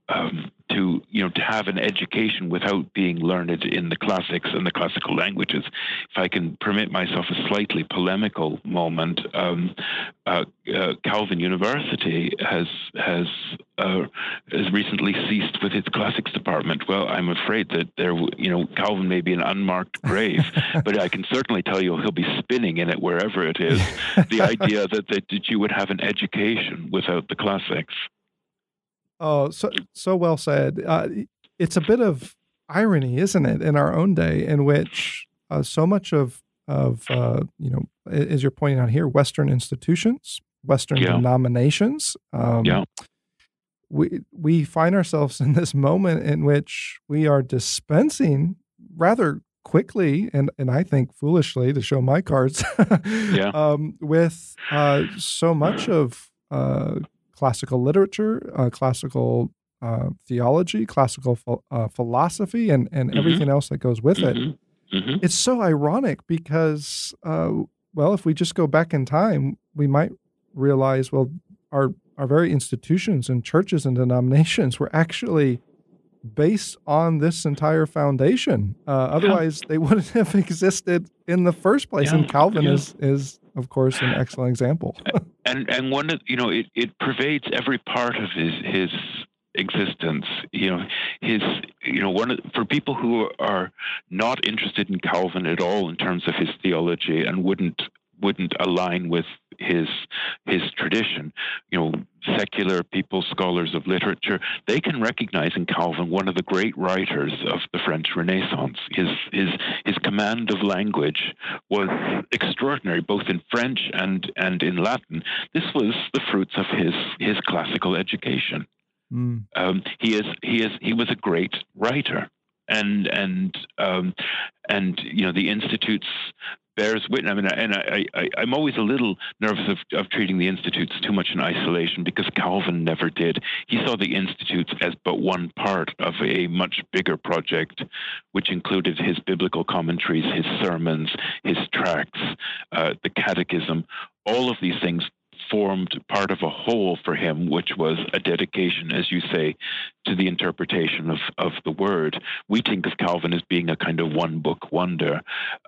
um, to you know to have an education without being learned in the classics and the classical languages. If I can permit myself a slightly polemical moment, um, uh, uh, Calvin University has has uh, has recently ceased with its classics department. Well, I'm afraid that there, you know, Calvin may be an unmarked grave, *laughs* but I can certainly tell you he'll be spinning in it wherever it is. *laughs* the idea that, that that you would have an education without the classics. Oh, so so well said. Uh, it's a bit of irony, isn't it, in our own day, in which uh, so much of of uh, you know, as you're pointing out here, Western institutions, Western yeah. denominations. Um, yeah. We we find ourselves *laughs* in this moment in which we are dispensing rather quickly and and I think foolishly to show my cards, *laughs* yeah. um, with uh, so much of uh, classical literature, uh, classical uh, theology, classical ph- uh, philosophy, and, and mm-hmm. everything else that goes with mm-hmm. it. Mm-hmm. It's so ironic because, uh, well, if we just go back in time, we might realize, well, our our very institutions and churches and denominations were actually based on this entire foundation. Uh, otherwise, yeah. they wouldn't *laughs* have existed in the first place. Yeah. And Calvin yeah. is is of course, an excellent example. and and one of you know it, it pervades every part of his his existence. You know, his you know one of, for people who are not interested in Calvin at all in terms of his theology and wouldn't wouldn't align with his his tradition. You know, secular people, scholars of literature, they can recognize in Calvin one of the great writers of the French Renaissance. His his his command of language was extraordinary, both in French and and in Latin. This was the fruits of his his classical education. Mm. Um, he is he is he was a great writer and and um, and you know the institutes bears witness. I mean, and I, I, I'm always a little nervous of, of treating the institutes too much in isolation because Calvin never did. He saw the institutes as but one part of a much bigger project, which included his biblical commentaries, his sermons, his tracts, uh, the catechism. All of these things formed part of a whole for him, which was a dedication, as you say, to the interpretation of, of the word. We think of Calvin as being a kind of one book wonder.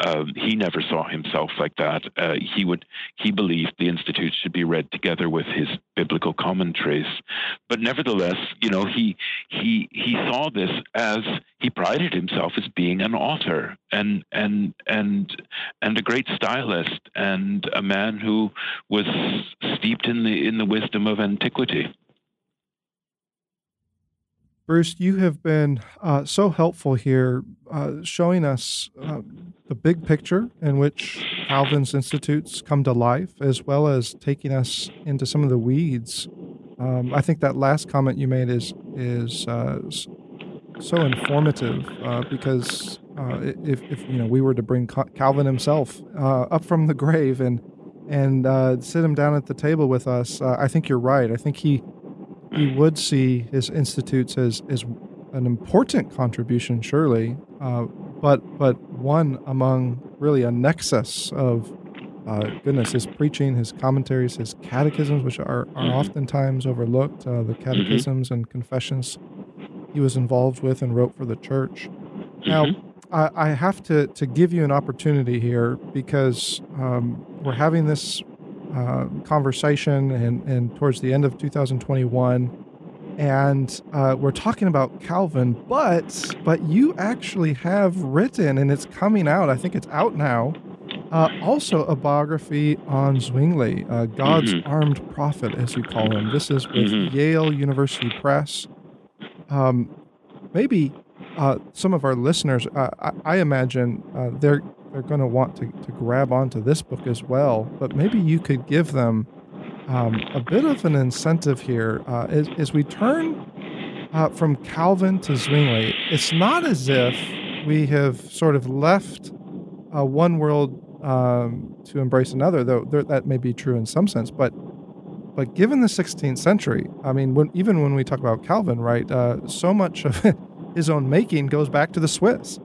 Um, he never saw himself like that. Uh, he would he believed the Institute should be read together with his biblical commentaries. But nevertheless, you know, he he he saw this as he prided himself as being an author and and and and a great stylist and a man who was steeped in the in the wisdom of antiquity. Bruce, you have been uh, so helpful here, uh, showing us uh, the big picture in which Calvin's institutes come to life, as well as taking us into some of the weeds. Um, I think that last comment you made is is uh, so informative uh, because uh, if, if you know we were to bring Calvin himself up from the grave and and sit him down at the table with us, I think you're right. I think he he would see his institutes as as an important contribution, surely, uh, but but one among really a nexus of uh, goodness, his preaching, his commentaries, his catechisms, which are, are mm-hmm. oftentimes overlooked, uh, the mm-hmm. catechisms and confessions he was involved with and wrote for the church. Now, mm-hmm. I, I, have to, to give you an opportunity here because um, we're having this uh, conversation and, and towards the end of 2021 and uh, we're talking about Calvin, but but you actually have written, and it's coming out. I think it's out now. Uh, also, a biography on Zwingli, uh, God's mm-hmm. armed prophet, as you call him. This is with mm-hmm. Yale University Press. Um, maybe uh, some of our listeners, uh, I, I, imagine uh, they're they're going to want to to grab onto this book as well. But maybe you could give them um, a bit of an incentive here uh, as, as we turn uh, from Calvin to Zwingli. It's not as if we have sort of left uh, one world um, to embrace another, though there, that may be true in some sense. But but given the 16th century, I mean, when, even when we talk about Calvin, right, uh, so much of *laughs* his own making goes back to the Swiss.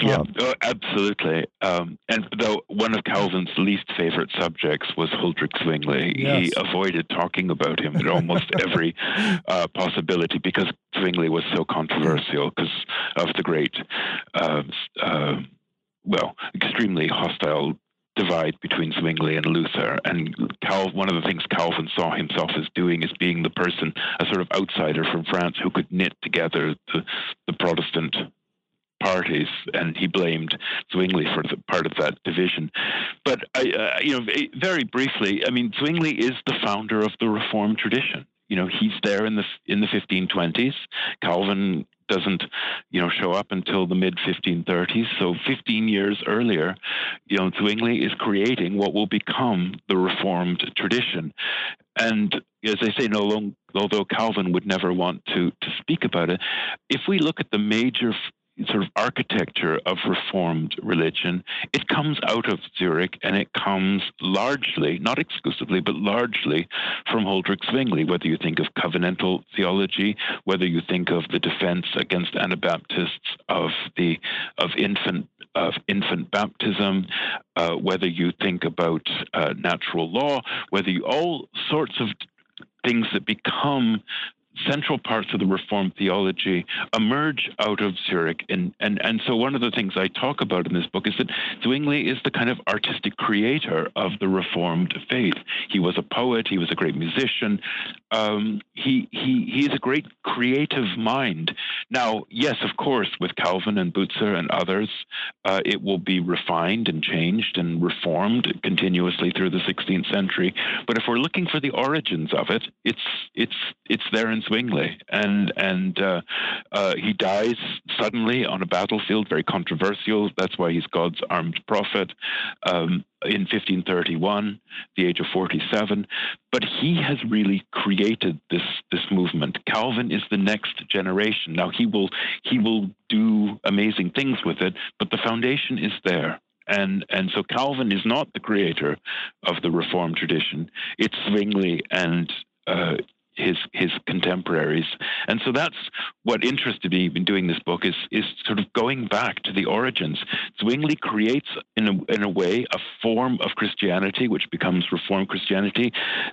Yeah, um, oh, absolutely. Um, and though one of Calvin's least favorite subjects was Huldrych Zwingli, yes. he avoided talking about him at almost *laughs* every uh, possibility because Zwingli was so controversial because of the great, uh, uh, well, extremely hostile divide between Zwingli and Luther. And Cal, one of the things Calvin saw himself as doing is being the person, a sort of outsider from France who could knit together the, the Protestant parties, and he blamed Zwingli for part of that division. But I, uh, you know, very briefly, I mean, Zwingli is the founder of the Reformed tradition. You know, he's there in the in the 1520s. Calvin doesn't, you know, show up until the mid 1530s. So 15 years earlier, you know, Zwingli is creating what will become the Reformed tradition. And as I say, no although Calvin would never want to to speak about it, if we look at the major sort of architecture of Reformed religion, it comes out of Zurich and it comes largely, not exclusively, but largely from Huldrych Zwingli, whether you think of covenantal theology, whether you think of the defense against Anabaptists of the of infant of infant baptism, uh, whether you think about uh, natural law, whether you all sorts of things that become central parts of the Reformed theology emerge out of Zurich. And, and, and so, one of the things I talk about in this book is that Zwingli is the kind of artistic creator of the Reformed faith. He was a poet, he was a great musician, um, he, he, he is a great creative mind. Now, yes, of course, with Calvin and Bucer and others, uh, it will be refined and changed and reformed continuously through the 16th century. But if we're looking for the origins of it, it's, it's, it's there in Zwingli, and and uh, uh, he dies suddenly on a battlefield, very controversial. That's why he's God's armed prophet. Um, in 1531, the age of 47, but he has really created this this movement. Calvin is the next generation. Now he will he will do amazing things with it, but the foundation is there and and so Calvin is not the creator of the Reformed tradition. It's Zwingli and uh, his his contemporaries. And so that's what interested me in doing this book is is sort of going back to the origins. Zwingli creates in a in a way a form of Christianity which becomes Reformed Christianity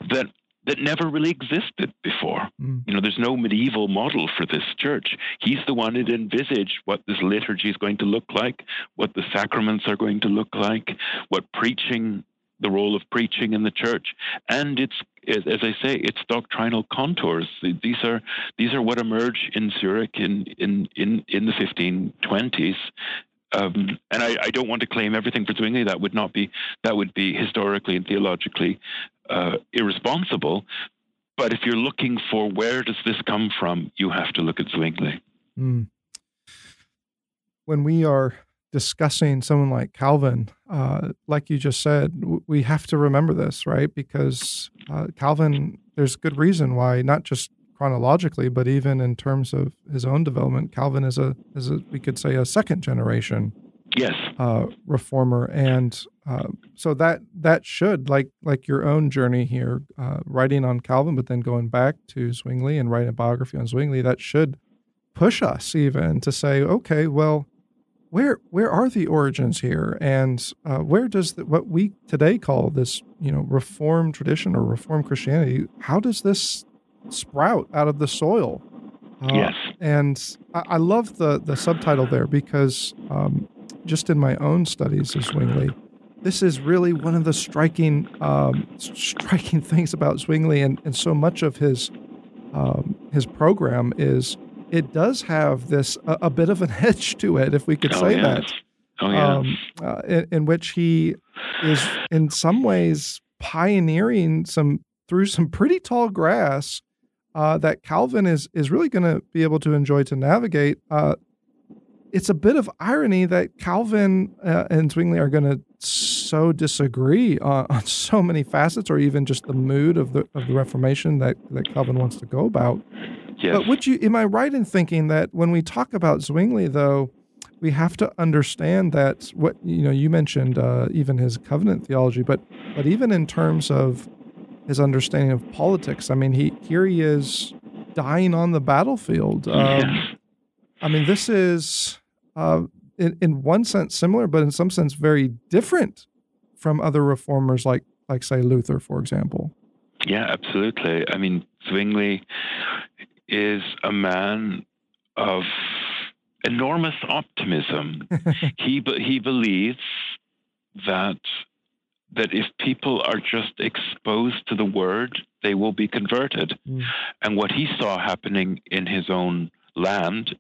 that that never really existed before. Mm. You know, there's no medieval model for this church. He's the one that envisaged what this liturgy is going to look like, what the sacraments are going to look like, what preaching the role of preaching in the church, and its, as I say, its doctrinal contours. These are these are what emerge in Zurich in in in, in the 1520s. Um, and I, I, don't want to claim everything for Zwingli. That would not be that would be historically and theologically uh, irresponsible. But if you're looking for where does this come from, you have to look at Zwingli. Mm. When we are discussing someone like Calvin, uh, like you just said, w- we have to remember this, right? Because uh, Calvin, there's good reason why, not just chronologically, but even in terms of his own development, Calvin is a is a we could say a second generation yes uh, reformer, and uh, so that that should like like your own journey here, uh, writing on Calvin, but then going back to Zwingli and writing a biography on Zwingli, that should push us even to say, okay, well, where where are the origins here, and uh, where does the, what we today call this you know Reformed tradition or Reformed Christianity? How does this sprout out of the soil? Uh, yes, and I, I, love the the subtitle there because um, just in my own studies of Zwingli, this is really one of the striking um, striking *laughs* things about Zwingli, and, and so much of his um, his program is it does have this a, a, bit of an *laughs* edge to it, if we could oh, say that. Oh, yeah. Um, uh, in, in, which he is, in some ways, pioneering some through some pretty tall grass uh, that Calvin is is really going to be able to enjoy to navigate. Uh, it's a bit of irony that Calvin uh, and Zwingli are going to so disagree on, on, so many facets, or even just the mood of the of the Reformation that that Calvin wants to go about. Yes. But would you? Am I right in thinking that when we talk about Zwingli, though, we have to understand that what you know you mentioned uh, even his covenant theology, but but even in terms of his understanding of politics, I mean, he here he is dying on the battlefield. Um. I mean, this is uh, in, in one sense similar, but in some sense very different from other reformers like like say Luther, for example. Yeah, absolutely. I mean, Zwingli is a man of enormous optimism. *laughs* he he believes that that if people are just exposed to the word, they will be converted. Mm. And what he saw happening in his own land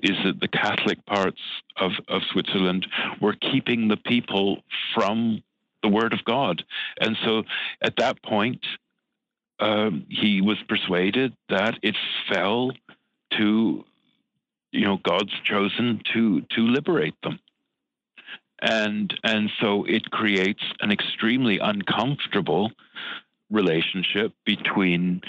is that the Catholic parts of, of Switzerland were keeping the people from the Word of God. And so at that point, um, he was persuaded that it fell to you know God's chosen to to liberate them. And and so it creates an extremely uncomfortable relationship between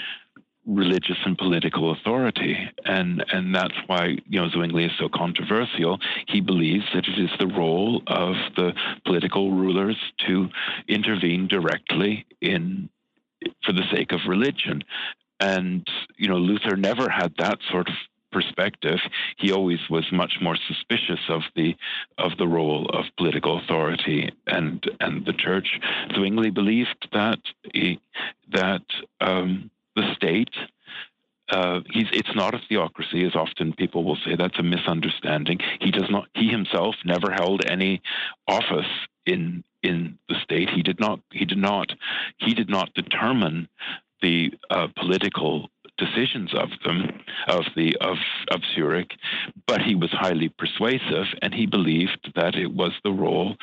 religious and political authority. And and that's why you know Zwingli is so controversial. He believes that it is the role of the political rulers to intervene directly in for the sake of religion and you know Luther never had that sort of perspective, he always was much more suspicious of the of the role of political authority and and the church. Zwingli believed that he, that um, the state. Uh, it's not a theocracy, as often people will say. That's a misunderstanding. He does not. He himself never held any office in in the state. He did not. He did not. He did not determine the uh, political decisions of them, of the of of Zurich, but he was highly persuasive, and he believed that it was the role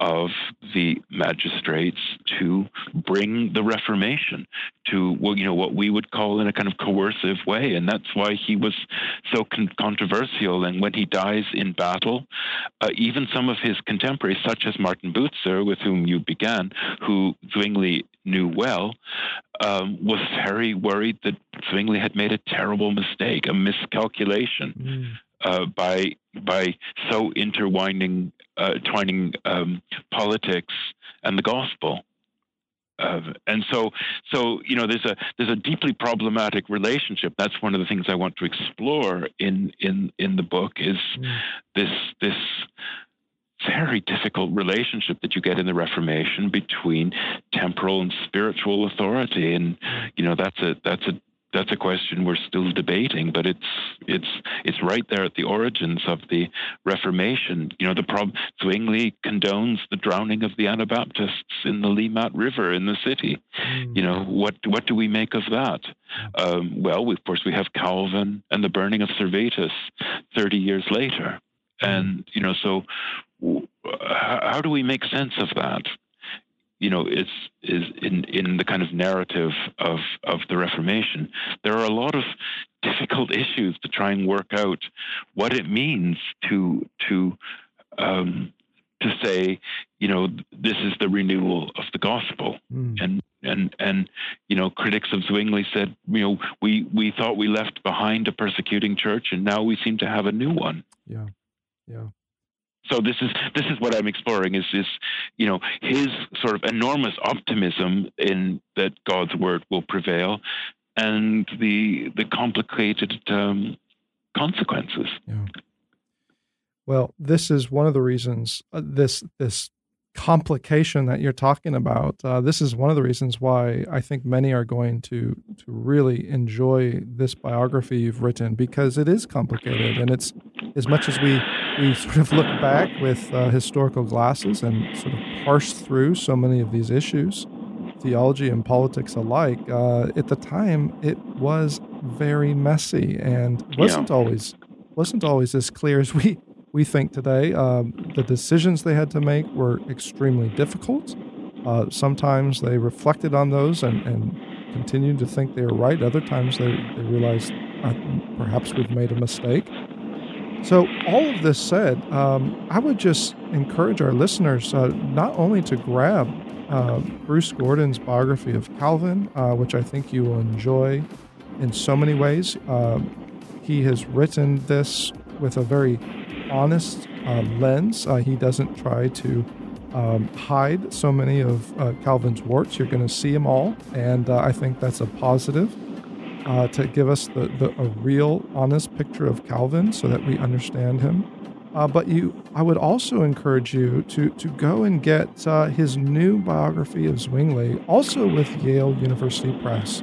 of the magistrates to bring the Reformation to well, you know what we would call in a kind of coercive way, and that's why he was so con- controversial. And when he dies in battle, uh, even some of his contemporaries, such as Martin Bucer, with whom you began, who Zwingli knew well, um, was very worried that Zwingli had made a terrible mistake, a miscalculation. Mm. Uh, by by so intertwining uh, twining um, politics and the gospel. Uh, and so, so you know, there's a there's a deeply problematic relationship. That's one of the things I want to explore in in in the book is mm. this this very difficult relationship that you get in the Reformation between temporal and spiritual authority, and you know that's a that's a that's a question we're still debating, but it's it's it's right there at the origins of the Reformation. You know, the problem Zwingli condones the drowning of the Anabaptists in the Limmat River in the city. Mm. You know, what what do we make of that? Um, well, we, of course, we have Calvin and the burning of Servetus thirty years later, hmm. and you know, so how do we make sense of that? You know, it's is in in the kind of narrative of of the Reformation. There are a lot of difficult *laughs* issues to try and work out what it means to to um, to say, you know, this is the renewal of the gospel. Mm. And and and you know, critics of Zwingli said, you know, we we thought we left behind a persecuting church, and now we seem to have a new one. Yeah, yeah. So this is this is what I'm exploring is this, you know, his sort of enormous optimism in that God's word will prevail, and the the complicated um, consequences. Yeah. Well, this is one of the reasons uh, this this complication that you're talking about. Uh, this is one of the reasons why I think many are going to to really enjoy this biography you've written because it is complicated, and it's as much as we we sort of look back with uh, historical glasses and sort of parse through so many of these issues, theology and politics alike. Uh, at the time, it was very messy and wasn't yeah. always wasn't always as clear as we we think today. Um, the decisions they had to make were extremely difficult. Uh, sometimes they reflected on those and, and, continued to think they were right. Other times they, they realized uh, perhaps we've made a mistake. So, all of this said, um, I would just encourage our listeners uh, not only to grab uh, Bruce Gordon's biography of Calvin, uh, which I think you will enjoy in so many ways. Um, he has written this with a very honest uh, lens. Uh, he doesn't try to um, hide so many of uh, Calvin's warts. You're going to see them all, and uh, I think that's a positive uh, to give us the, the, a real, honest picture of Calvin, so that we understand him. Uh, but you, I would also encourage you to to go and get his new biography of Zwingli, also with Yale University Press.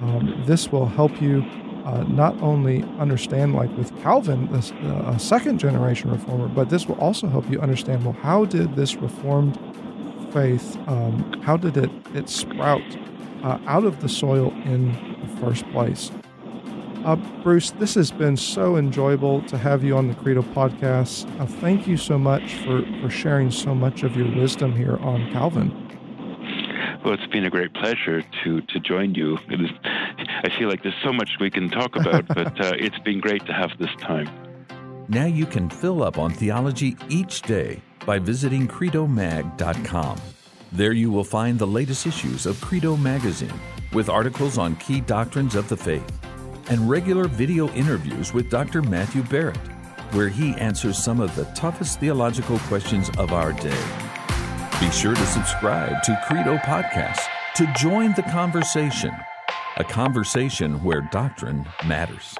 Um, this will help you uh, not only understand, like with Calvin, uh, a second generation reformer, but this will also help you understand well, how did this reformed faith, um, how did it, it sprout uh, out of the soil in the first place? Uh, Bruce, this has been so enjoyable to have you on the Credo podcast. Uh, thank you so much for, for sharing so much of your wisdom here on Calvin. Well, it's been a great pleasure to to join you. It is, I feel like there's so much we can talk about, *laughs* but uh, it's been great to have this time. Now you can fill up on theology each day by visiting credomag.com. There you will find the latest issues of Credo magazine with articles on key doctrines of the faith and regular video interviews with Dr. Matthew Barrett, where he answers some of the toughest theological questions of our day. Be sure to subscribe to Credo Podcast to join the conversation, a conversation where doctrine matters.